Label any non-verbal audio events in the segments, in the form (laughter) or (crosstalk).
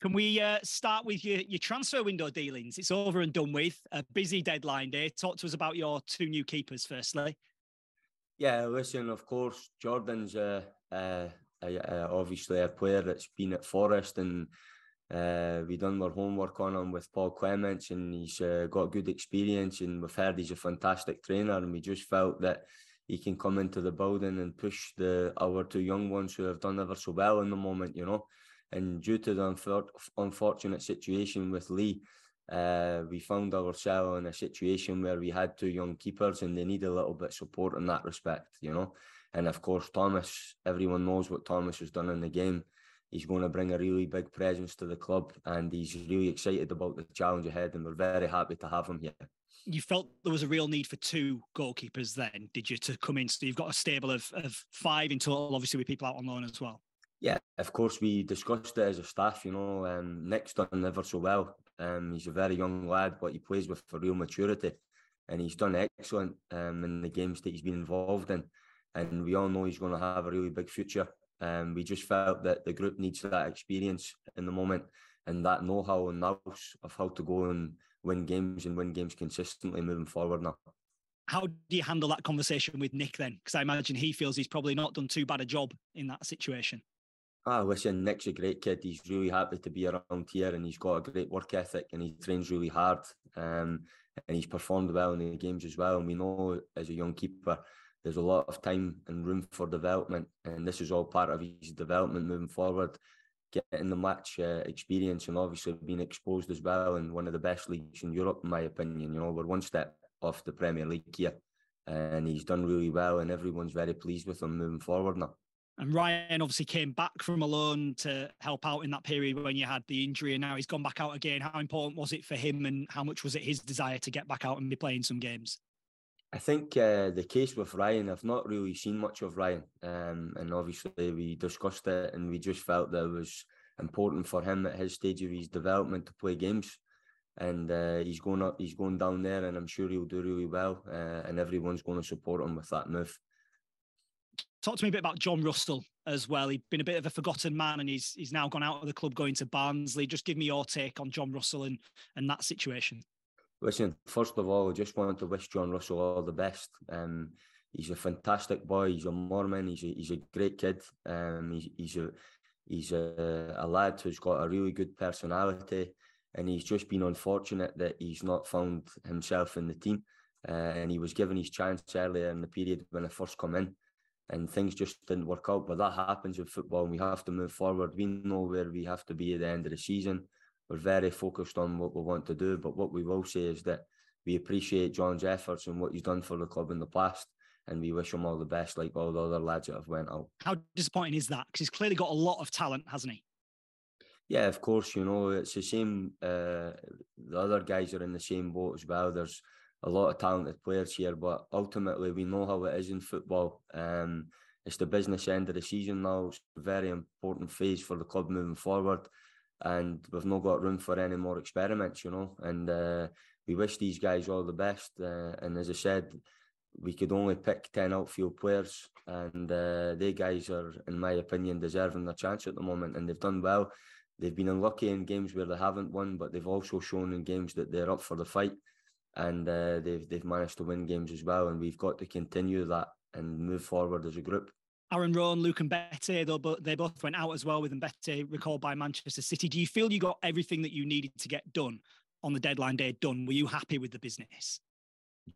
Can we uh, start with your, your transfer window dealings? It's over and done with. A busy deadline day. Talk to us about your two new keepers, firstly. Yeah, listen, of course, Jordan's uh, uh, uh, obviously a player that's been at Forest and uh, we done our homework on him with Paul Clements and he's uh, got good experience and we've heard he's a fantastic trainer and we just felt that he can come into the building and push the our two young ones who have done ever so well in the moment, you know. And due to the unfortunate situation with Lee, uh, we found ourselves in a situation where we had two young keepers and they need a little bit of support in that respect, you know. And of course, Thomas, everyone knows what Thomas has done in the game. He's going to bring a really big presence to the club and he's really excited about the challenge ahead. And we're very happy to have him here. You felt there was a real need for two goalkeepers then, did you, to come in? So you've got a stable of, of five in total, obviously, with people out on loan as well. Yeah, of course, we discussed it as a staff. You know, um, Nick's done ever so well. Um, he's a very young lad, but he plays with a real maturity, and he's done excellent um, in the games that he's been involved in. And we all know he's going to have a really big future. Um, we just felt that the group needs that experience in the moment and that know-how and nous of how to go and win games and win games consistently moving forward now. How do you handle that conversation with Nick then? Because I imagine he feels he's probably not done too bad a job in that situation. Ah, listen, Nick's a great kid. He's really happy to be around here and he's got a great work ethic and he trains really hard. Um, and he's performed well in the games as well. And we know as a young keeper, there's a lot of time and room for development. And this is all part of his development moving forward, getting the match uh, experience and obviously being exposed as well in one of the best leagues in Europe, in my opinion. You know, we're one step off the Premier League here. And he's done really well, and everyone's very pleased with him moving forward now. And Ryan obviously came back from a loan to help out in that period when you had the injury, and now he's gone back out again. How important was it for him, and how much was it his desire to get back out and be playing some games? I think uh, the case with Ryan, I've not really seen much of Ryan, um, and obviously we discussed it, and we just felt that it was important for him at his stage of his development to play games, and uh, he's going up, he's going down there, and I'm sure he'll do really well, uh, and everyone's going to support him with that move talk to me a bit about Jon Russell as well. He'd been a bit of a forgotten man, and he's he's now gone out of the club, going to Barnsley. Just give me your take on Jon Russell and and that situation. Listen, first of all, I just wanted to wish Jon Russell all the best. Um, he's a fantastic boy. He's a Mormon. He's a, he's a great kid. Um, he's, he's a he's a, a lad who's got a really good personality, and he's just been unfortunate that he's not found himself in the team. Uh, and he was given his chance earlier in the period when I first come in and things just didn't work out. But that happens with football, and we have to move forward. We know where we have to be at the end of the season. We're very focused on what we want to do, but what we will say is that we appreciate Jon's efforts and what he's done for the club in the past, and we wish him all the best, like all the other lads that have went out. How disappointing is that? Because he's clearly got a lot of talent, hasn't he? Yeah, of course. You know, it's the same. Uh, the other guys are in the same boat as well. There's a lot of talented players here, but ultimately we know how it is in football. Um, it's the business end of the season now. It's a very important phase for the club moving forward, and we've not got room for any more experiments, you know. And uh, we wish these guys all the best. Uh, and as I said, we could only pick ten outfield players, and uh, they guys are, in my opinion, deserving their chance at the moment, and they've done well. They've been unlucky in games where they haven't won, but they've also shown in games that they're up for the fight and uh, they've they've managed to win games as well. And we've got to continue that and move forward as a group. Aaron Rowan, Luke Mbete, they they both went out as well with Mbete recalled by Manchester City. Do you feel you got everything that you needed to get done on the deadline day done? Were you happy with the business?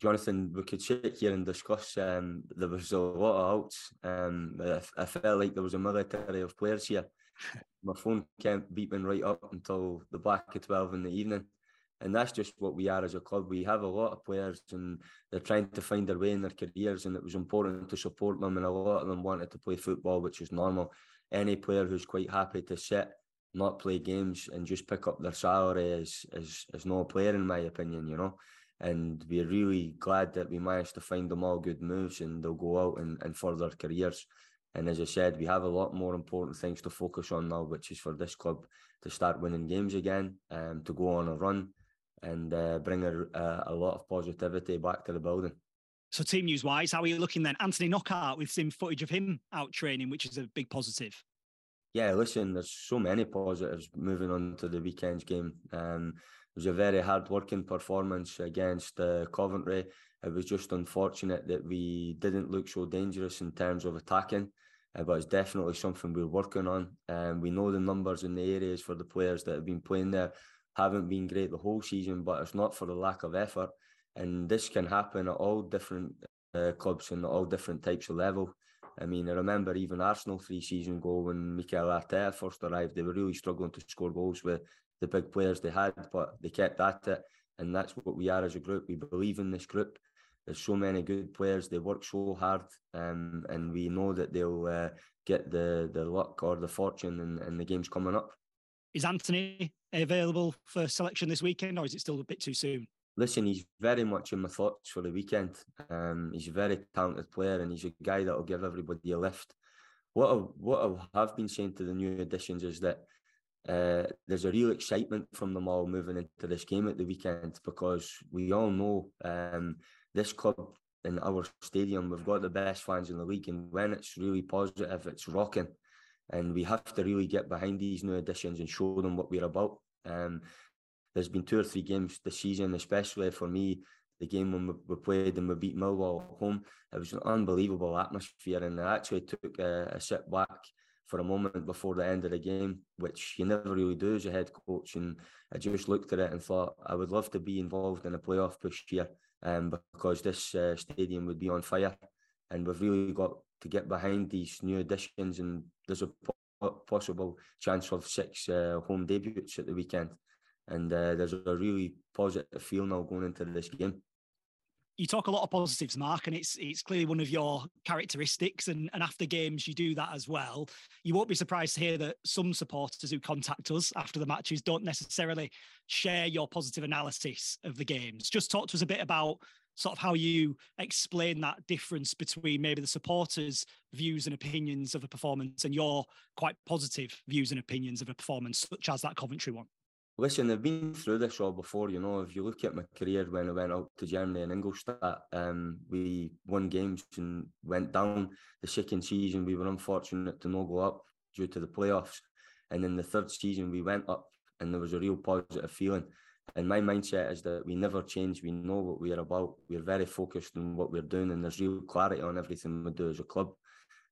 Jonathan, we could sit here and discuss. Um, there was a lot of outs. Um, I, I, felt like there was a military of players here. (laughs) My phone kept beeping right up until the back of 12 in the evening and that's just what we are as a club. We have a lot of players, and they're trying to find their way in their careers, and it was important to support them. And a lot of them wanted to play football, which is normal. Any player who's quite happy to sit, not play games, and just pick up their salary is is is no player, in my opinion. You know. And we're really glad that we managed to find them all good moves and they'll go out and, and further careers. And as I said, we have a lot more important things to focus on now, which is for this club to start winning games again, um, to go on a run, and uh, bring a, a, lot of positivity back to the building. So, team news wise, how are you looking then? Anthony Knockaert, we've seen footage of him out training, which is a big positive. Yeah, listen, there's so many positives moving on to the weekend's game. Um, it was a very hard working performance against uh, Coventry. It was just unfortunate that we didn't look so dangerous in terms of attacking, uh, but it's definitely something we're working on. Um, we know the numbers in the areas for the players that have been playing there haven't been great the whole season, but it's not for the lack of effort. And this can happen at all different uh, clubs and all different types of level. I mean, I remember even Arsenal three seasons ago when Mikel Arteta first arrived, they were really struggling to score goals with the big players they had, but they kept at it. And that's what we are as a group. We believe in this group. There's so many good players. They work so hard, um, and we know that they'll uh, get the the luck or the fortune in, in the games coming up. Is Anthony available for selection this weekend, or is it still a bit too soon? listen, he's very much in my thoughts for the weekend. Um, he's a very talented player and he's a guy that will give everybody a lift. What I, what I have been saying to the new additions is that uh, there's a real excitement from them all moving into this game at the weekend because we all know um, this club in our stadium, we've got the best fans in the league, and when it's really positive, it's rocking. And we have to really get behind these new additions and show them what we're about. Um, there's been two or three games this season, especially for me, the game when we played and we beat Millwall at home. It was an unbelievable atmosphere, and I actually took a, a sit back for a moment before the end of the game, which you never really do as a head coach. And I just looked at it and thought I would love to be involved in a playoff push here, um, because this uh, stadium would be on fire, and we've really got to get behind these new additions. And there's a possible chance of six uh, home debuts at the weekend and uh, there's a really positive feel now going into this game. You talk a lot of positives, Mark, and it's it's clearly one of your characteristics. And, and after games, you do that as well. You won't be surprised to hear that some supporters who contact us after the matches don't necessarily share your positive analysis of the games. Just talk to us a bit about sort of how you explain that difference between maybe the supporters' views and opinions of a performance and your quite positive views and opinions of a performance, such as that Coventry one. Listen, I've been through this all before. You know, if you look at my career when I went out to Germany and Ingolstadt, um, we won games and went down. The second season, we were unfortunate to not go up due to the playoffs. And in the third season, we went up and there was a real positive feeling. And my mindset is that we never change. We know what we are about. We're very focused on what we're doing, and there's real clarity on everything we do as a club.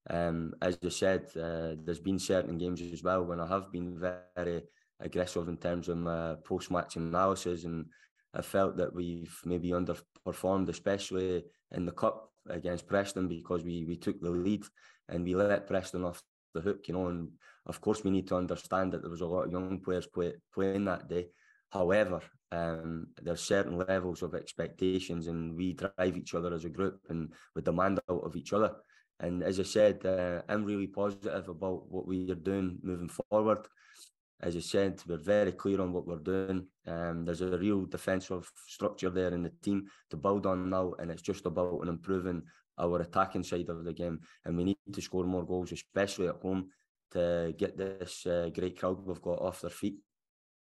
Um, as you said, uh, there's been certain games as well when I have been very aggressive in terms of my post-match analysis, and I felt that we've maybe underperformed, especially in the cup against Preston, because we we took the lead and we let Preston off the hook, you know. And of course, we need to understand that there was a lot of young players play, playing that day. However, um, there's certain levels of expectations, and we drive each other as a group, and we demand out of each other. And as I said, uh, I'm really positive about what we are doing moving forward as I said, we're very clear on what we're doing. Um, there's a real defensive structure there in the team to build on now, and it's just about improving our attacking side of the game. And we need to score more goals, especially at home, to get this uh, great crowd we've got off their feet.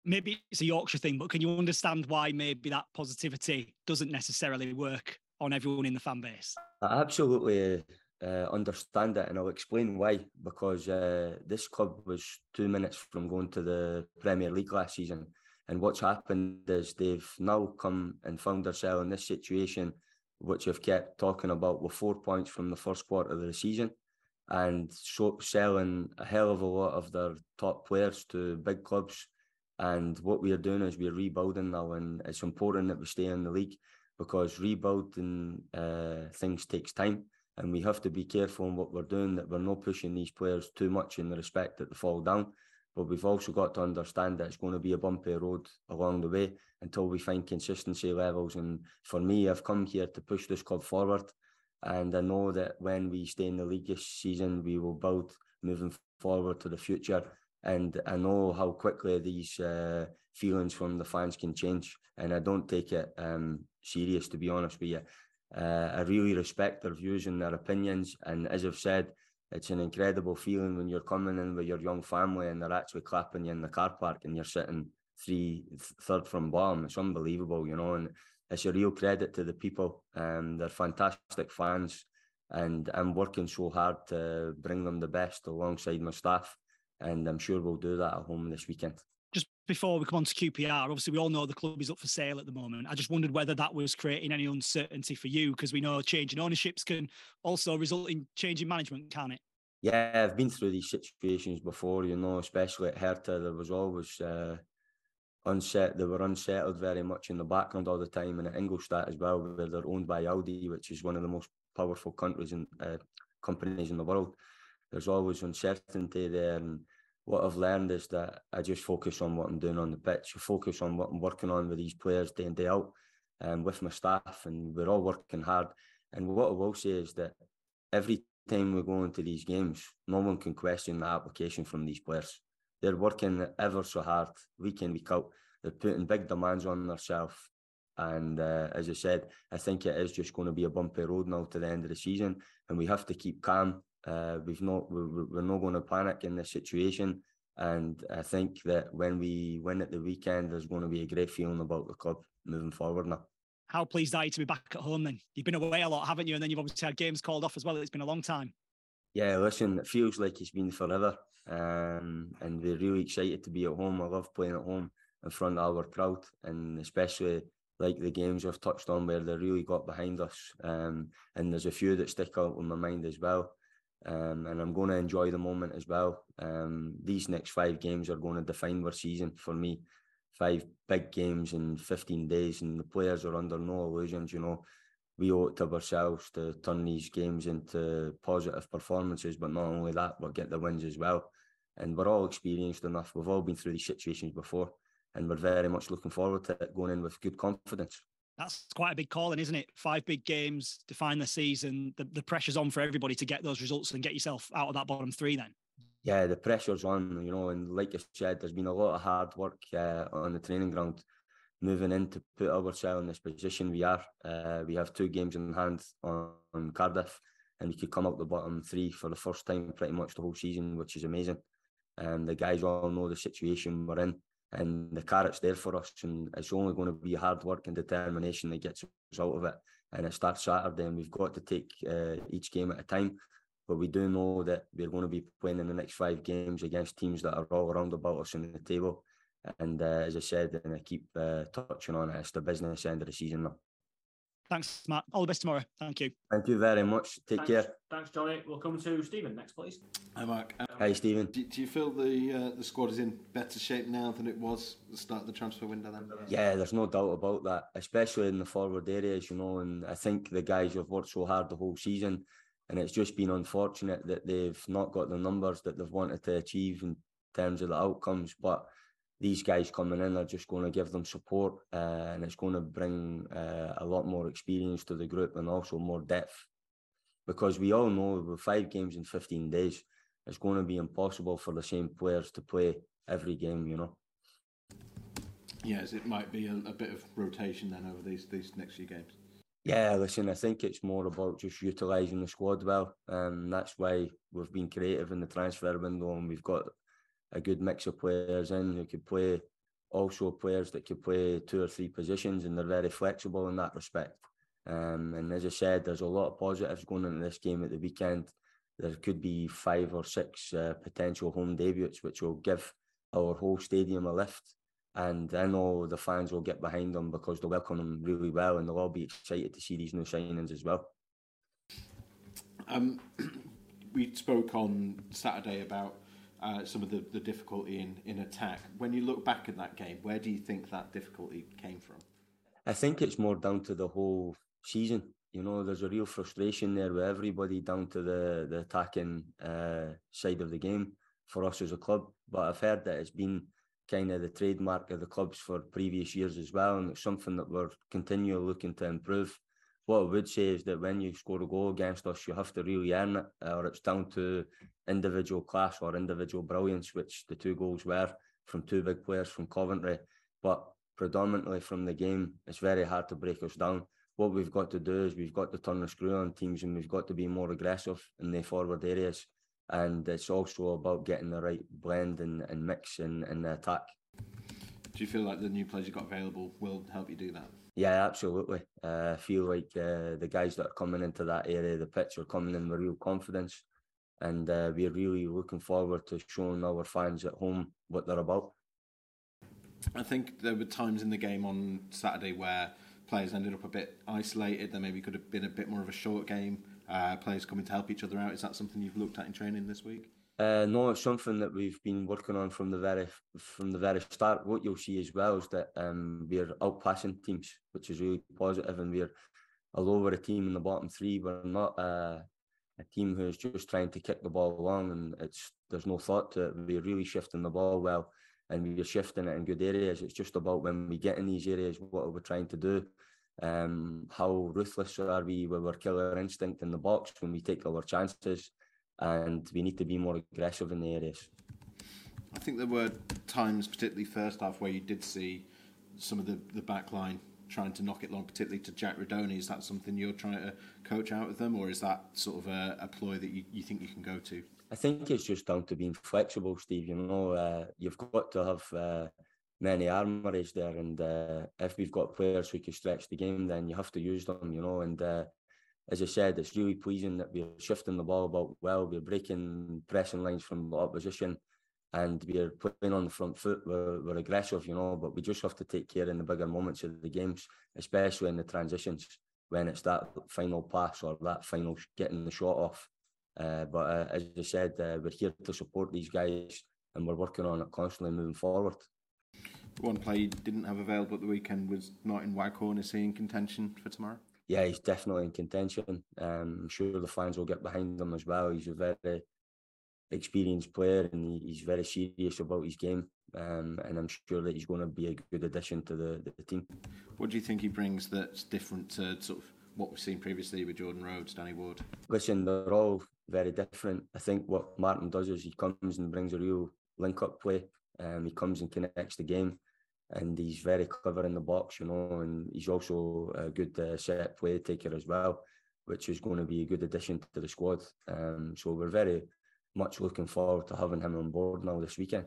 Maybe it's a Yorkshire thing, but can you understand why maybe that positivity doesn't necessarily work on everyone in the fan base? I Absolutely uh, understand it, and I'll explain why. Because uh, this club was two minutes from going to the Premier League last season, and what's happened is they've now come and found themselves in this situation, which I've kept talking about, with four points from the first quarter of the season, and so selling a hell of a lot of their top players to big clubs. And what we are doing is we're rebuilding now, and it's important that we stay in the league because rebuilding uh, things takes time and we have to be careful in what we're doing that we're not pushing these players too much in the respect that they fall down. But we've also got to understand that it's going to be a bumpy road along the way until we find consistency levels. And for me, I've come here to push this club forward. And I know that when we stay in the league this season, we will build moving forward to the future. And I know how quickly these uh, feelings from the fans can change. And I don't take it um, serious, to be honest with you. Uh, I really respect their views and their opinions. And as I've said, it's an incredible feeling when you're coming in with your young family and they're actually clapping you in the car park and you're sitting three, third from bottom. It's unbelievable, you know, and it's a real credit to the people. Um, they're fantastic fans, and I'm working so hard to bring them the best alongside my staff. And I'm sure we'll do that at home this weekend. Just before we come on to QPR, obviously we all know the club is up for sale at the moment. I just wondered whether that was creating any uncertainty for you because we know changing ownerships can also result in changing management, can it? Yeah, I've been through these situations before, you know, especially at Hertha. There was always uh, unset. They were unsettled very much in the background all the time, and at Ingolstadt as well, where they're owned by Audi, which is one of the most powerful countries and uh, companies in the world. There's always uncertainty there, and what I've learned is that I just focus on what I'm doing on the pitch. I focus on what I'm working on with these players day in day out, and um, with my staff, and we're all working hard. And what I will say is that every time we go into these games, no one can question the application from these players. They're working ever so hard, week in, week out. They're putting big demands on themselves. And uh, as I said, I think it is just going to be a bumpy road now to the end of the season, and we have to keep calm. Uh, we've not, we're, we're not going to panic in this situation. And I think that when we win at the weekend, there's going to be a great feeling about the club moving forward now how pleased are you to be back at home then? You've been away a lot, haven't you? And then you've obviously had games called off as well. It's been a long time. Yeah, listen, it feels like it's been forever. Um, and we're really excited to be at home. I love playing at home in front of our crowd, and especially like the games I've touched on where they really got behind us. Um, and there's a few that stick out in my mind as well. Um, and I'm going to enjoy the moment as well. Um, these next five games are going to define our season for me five big games in 15 days, and the players are under no illusions. You know, we owe it to ourselves to turn these games into positive performances, but not only that, but get the wins as well. And we're all experienced enough. We've all been through these situations before, and we're very much looking forward to it going in with good confidence. That's quite a big calling, isn't it? Five big games, define the season. The, the pressure's on for everybody to get those results and get yourself out of that bottom three then yeah, the pressure's on, you know, and like I said, there's been a lot of hard work uh, on the training ground moving in to put ourselves in this position we are. Uh, we have two games in hand on, on, Cardiff, and we could come out the bottom three for the first time pretty much the whole season, which is amazing. And the guys all know the situation we're in, and the carrot's there for us, and it's only going to be hard work and determination that gets us out of it. And it starts Saturday, and we've got to take uh, each game at a time but we do know that we're going to be playing in the next five games against teams that are all around about us in the table. And uh, as I said, and I keep uh, touching on it, it's the business end of the season now. Thanks, Matt. All the best tomorrow. Thank you. Thank you very much. Take thanks, care. Thanks, Johnny. We'll come to Stephen next, please. Hi, Mark. Um, Hi, Stephen. Do, do, you feel the uh, the squad is in better shape now than it was at the start of the transfer window? Then, yeah, there's no doubt about that. Especially in the forward areas, you know. And I think the guys have worked so hard the whole season and it's just been unfortunate that they've not got the numbers that they've wanted to achieve in terms of the outcomes. But these guys coming in are just going to give them support, uh, and it's going to bring uh, a lot more experience to the group and also more depth. Because we all know with five games in 15 days, it's going to be impossible for the same players to play every game, you know. Yes, it might be a, a bit of rotation then over these these next few games. Yeah, listen, I think it's more about just utilising the squad well. Um, that's why we've been creative in the transfer window and we've got a good mix of players in who could play, also players that could play two or three positions and they're very flexible in that respect. Um, and as I said, there's a lot of positives going into this game at the weekend. There could be five or six uh, potential home debuts, which will give our whole stadium a lift and I know the fans will get behind them because they'll welcome them really well, and they'll all be excited to see these new signings as well. Um, (clears throat) we spoke on Saturday about uh, some of the, the difficulty in, in attack. When you look back at that game, where do you think that difficulty came from? I think it's more down to the whole season. You know, there's a real frustration there with everybody down to the the attacking uh, side of the game for us as a club. But I've heard that it's been kind of the trademark of the clubs for previous years as well, and it's something that we're continually looking to improve. What I would say is that when you score a goal against us, you have to really earn it, uh, or it's down to individual class or individual brilliance, which the two goals were from two big players from Coventry. But predominantly from the game, it's very hard to break us down. What we've got to do is we've got to turn the screw on teams and we've got to be more aggressive in the forward areas and it's also about getting the right blend and, and mix in, in the attack. Do you feel like the new players you've got available will help you do that? Yeah, absolutely. Uh, I feel like uh, the guys that are coming into that area of the pitch are coming in with real confidence. and uh, we're really looking forward to showing our fans at home what they're about. I think there were times in the game on Saturday where players ended up a bit isolated. There maybe could have been a bit more of a short game. Uh, players coming to help each other out. Is that something you've looked at in training this week? Uh, no, it's something that we've been working on from the very from the very start. What you'll see as well is that um, we're outpassing teams, which is really positive, and we're although we're a team in the bottom three, we're not a team who's just trying to kick the ball along, and it's there's no thought to it. We're really shifting the ball well, and we're shifting it in good areas. It's just about when we get in these areas, what are we trying to do? Um, how ruthless are we with our killer instinct in the box when we take our chances? And we need to be more aggressive in the areas. I think there were times, particularly first half, where you did see some of the, the back line trying to knock it long, particularly to Jack Rudoni. Is that something you're trying to coach out of them, or is that sort of a, a ploy that you, you think you can go to? I think it's just down to being flexible, Steve. You know, uh, you've got to have uh, many armories there, and uh, if we've got players who can stretch the game, then you have to use them. You know, and uh, as I said, it's really pleasing that we're shifting the ball about well. We're breaking pressing lines from the opposition, and we're playing on the front foot. We're, we're aggressive, you know, but we just have to take care in the bigger moments of the games, especially in the transitions when it's that final pass or that final getting the shot off. Uh, but uh, as I said, uh, we're here to support these guys, and we're working on it constantly moving forward. One you didn't have available at the weekend was not Martyn Waghorn. Is he in contention for tomorrow? Yeah, he's definitely in contention. Um, I'm sure the fans will get behind him as well. He's a very experienced player and he's very serious about his game. Um, and I'm sure that he's going to be a good addition to the, the team. What do you think he brings that's different to sort of what we've seen previously with Jordan Rhodes, Danny Ward? Listen, they're all very different. I think what Martyn does is he comes and brings a real link up play. Um, he comes and connects the game, and he's very clever in the box, you know, and he's also a good uh, set play taker as well, which is going to be a good addition to the squad. Um, so we're very much looking forward to having him on board now this weekend.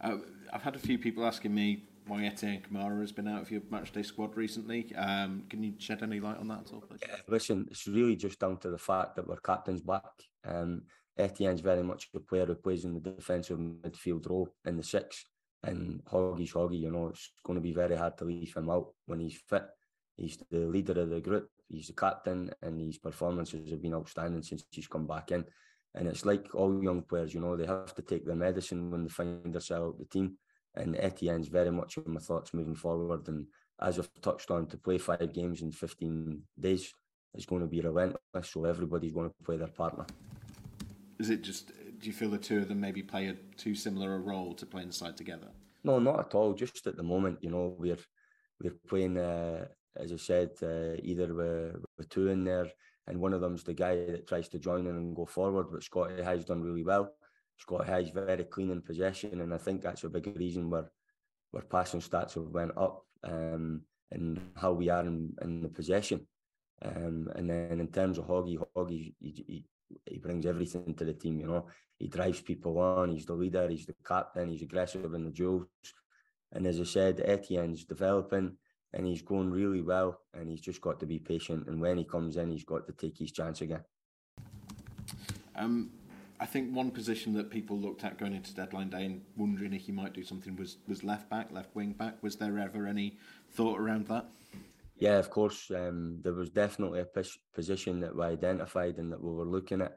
Uh, I've had a few people asking me why Etienne Camara has been out of your matchday squad recently. Um, can you shed any light on that at all, please? Yeah, listen, it's really just down to the fact that we're captain's back. Um, Etienne's very much a player who plays in the defensive midfield role in the six. And Hoggy's Hoggy, you know, it's going to be very hard to leave him out when he's fit. He's the leader of the group, he's the captain, and his performances have been outstanding since he's come back in. And it's like all young players, you know, they have to take their medicine when they find themselves out the team. And Etienne's very much in my thoughts moving forward. And as I've touched on, to play five games in 15 days is going to be relentless. So everybody's going to play their partner. Is it just, do you feel the two of them maybe play a too similar a role to play inside together? No, not at all. Just at the moment, you know, we're we're playing, uh, as I said, uh, either with, with two in there, and one of them's the guy that tries to join in and go forward, but Scotty has done really well. Scott has very clean in possession, and I think that's a big reason where where passing stats have went up um, and how we are in, in the possession. Um, and then in terms of Hoggy, Hoggy he, he, he, brings everything to the team. You know, he drives people on. He's the leader. He's the captain. He's aggressive in the duels. And as I said, Etienne's developing and he's going really well. And he's just got to be patient. And when he comes in, he's got to take his chance again. Um, I think one position that people looked at going into deadline day and wondering if he might do something was was left back, left wing back. Was there ever any thought around that? Yeah, of course. Um, there was definitely a position that we identified and that we were looking at.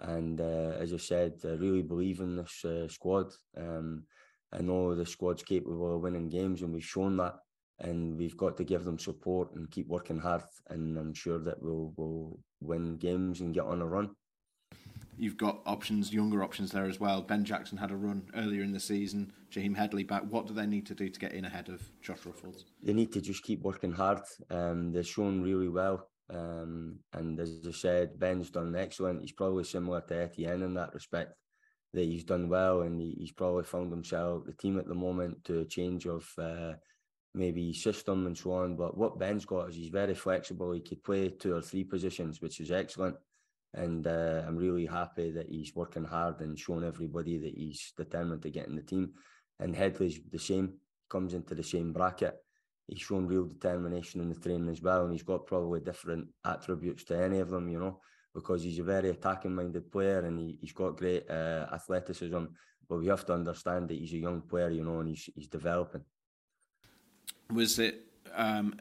And uh, as I said, I really believe in this uh, squad. Um, I know the squad's capable of winning games, and we've shown that. And we've got to give them support and keep working hard. And I'm sure that we'll, we'll win games and get on a run you've got options, younger options there as well. Ben Jackson had a run earlier in the season. Jaheim Headley back. What do they need to do to get in ahead of Josh Ruffels? They need to just keep working hard. Um, they're shown really well. Um, and as I said, Ben's done excellent. He's probably similar to Etienne in that respect, that he's done well and he, he's probably found himself the team at the moment to a change of uh, maybe system and so on. But what Ben's got is he's very flexible. He could play two or three positions, which is excellent and uh, I'm really happy that he's working hard and showing everybody that he's determined to get in the team. And Headley's the same, comes into the same bracket. He's shown real determination in the training as well, and he's got probably different attributes to any of them, you know. because he's a very attacking minded player and he, he's got great uh, athleticism. But we have to understand that he's a young player, you know, and he's, he's developing. Was it um,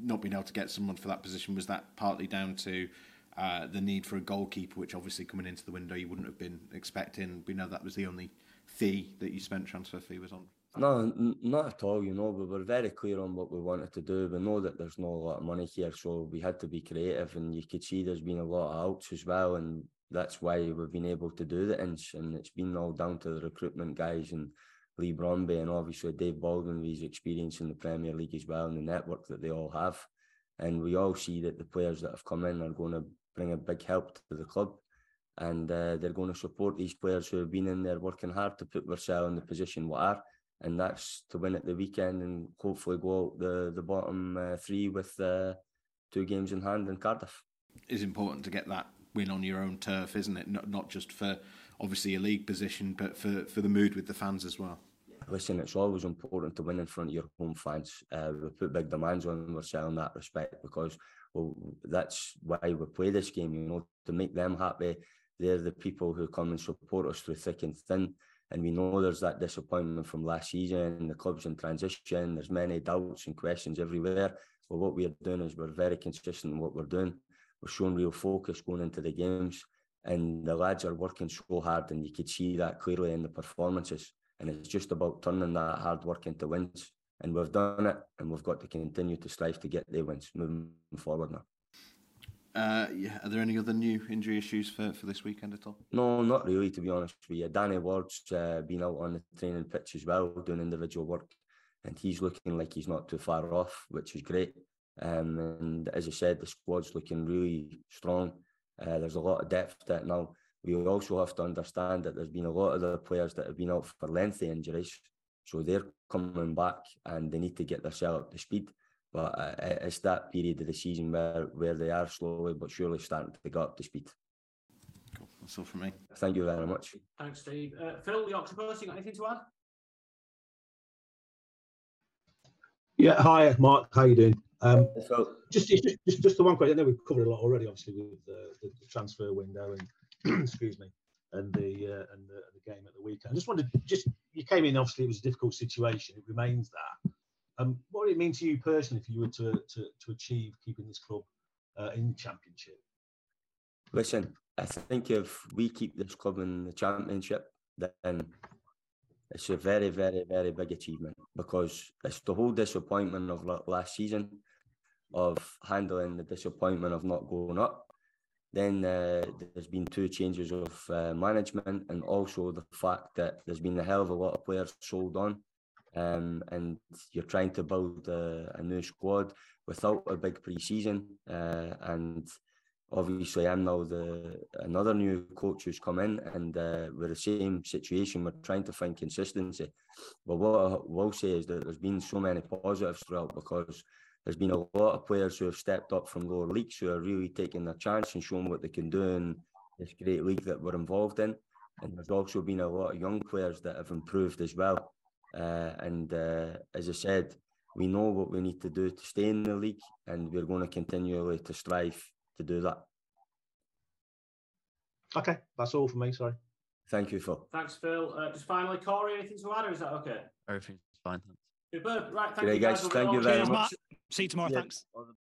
not being able to get someone for that position? Was that partly down to uh, the need for a goalkeeper, which obviously coming into the window you wouldn't have been expecting? We know that was the only fee that you spent transfer fee was on. No, not at all. You know, we were very clear on what we wanted to do. We know that there's not a lot of money here, so we had to be creative. And you could see there's been a lot of outs as well, and that's why we've been able to do the inch. And it's been all down to the recruitment guys and Leigh Bromby and obviously Dave Baldwin with his experience in the Premier League as well and the network that they all have. And we all see that the players that have come in are going to bring a big help to the club. And uh, they're going to support these players who have been in there working hard to put themselves in the position we are and that's to win at the weekend and hopefully go out the the bottom uh, three with uh, two games in hand in Cardiff. It's important to get that win on your own turf, isn't it? Not not just for obviously a league position, but for for the mood with the fans as well. Listen, it's always important to win in front of your home fans. Uh, we put big demands on ourselves in that respect because well, that's why we play this game. You know, to make them happy. They're the people who come and support us through thick and thin and we know there's that disappointment from last season. The club's in transition. There's many doubts and questions everywhere. But what we're doing is we're very consistent in what we're doing. We're showing real focus going into the games, and the lads are working so hard, and you could see that clearly in the performances. And it's just about turning that hard work into wins. And we've done it, and we've got to continue to strive to get the wins moving forward now. Uh, yeah, are there any other new injury issues for, for this weekend at all? No, not really, to be honest with you. Danny Ward's uh, been out on the training pitch as well, doing individual work, and he's looking like he's not too far off, which is great. Um, and as I said, the squad's looking really strong. Uh, there's a lot of depth to it now. We also have to understand that there's been a lot of the players that have been out for lengthy injuries, so they're coming back and they need to get themselves up to speed. But uh, it's that period of the season where, where they are slowly but surely starting to get up to speed. Cool. That's all from me. Thank you very much. Thanks, Steve. Uh, Phil, Yorkshire Post, you got anything to add? Yeah, hi, Mark. How you doing? Um, so, just, just, just, just the one question. I know we've covered a lot already, obviously, with the, the transfer window and (clears throat) excuse me, and the uh, and the, the, game at the weekend. I just wanted, just you came in. Obviously, it was a difficult situation. It remains that. Um, what would it mean to you personally if you were to, to, to achieve keeping this club uh, in championship? Listen, I think if we keep this club in the championship, then it's a very, very, very big achievement because it's the whole disappointment of last season, of handling the disappointment of not going up. Then uh, there's been two changes of uh, management, and also the fact that there's been a hell of a lot of players sold on um, and you're trying to build a, a new squad without a big pre-season. Uh, and obviously, I'm now the another new coach who's come in, and uh, we're the same situation. We're trying to find consistency. But what I will say is that there's been so many positives throughout because there's been a lot of players who have stepped up from lower leagues who are really taking their chance and showing what they can do in this great league that we're involved in. And there's also been a lot of young players that have improved as well. Uh, and uh, as I said, we know what we need to do to stay in the league, and we're going to continually to strive to do that. Okay, that's all from me. Sorry. Thank you, Phil. Thanks, Phil. Uh, just finally, Corey, anything to add, or is that okay? Everything's fine. Superb. Right, thank Great, you guys. guys. Thank you very Cheers, much. Matt. See you tomorrow. Yeah. Thanks.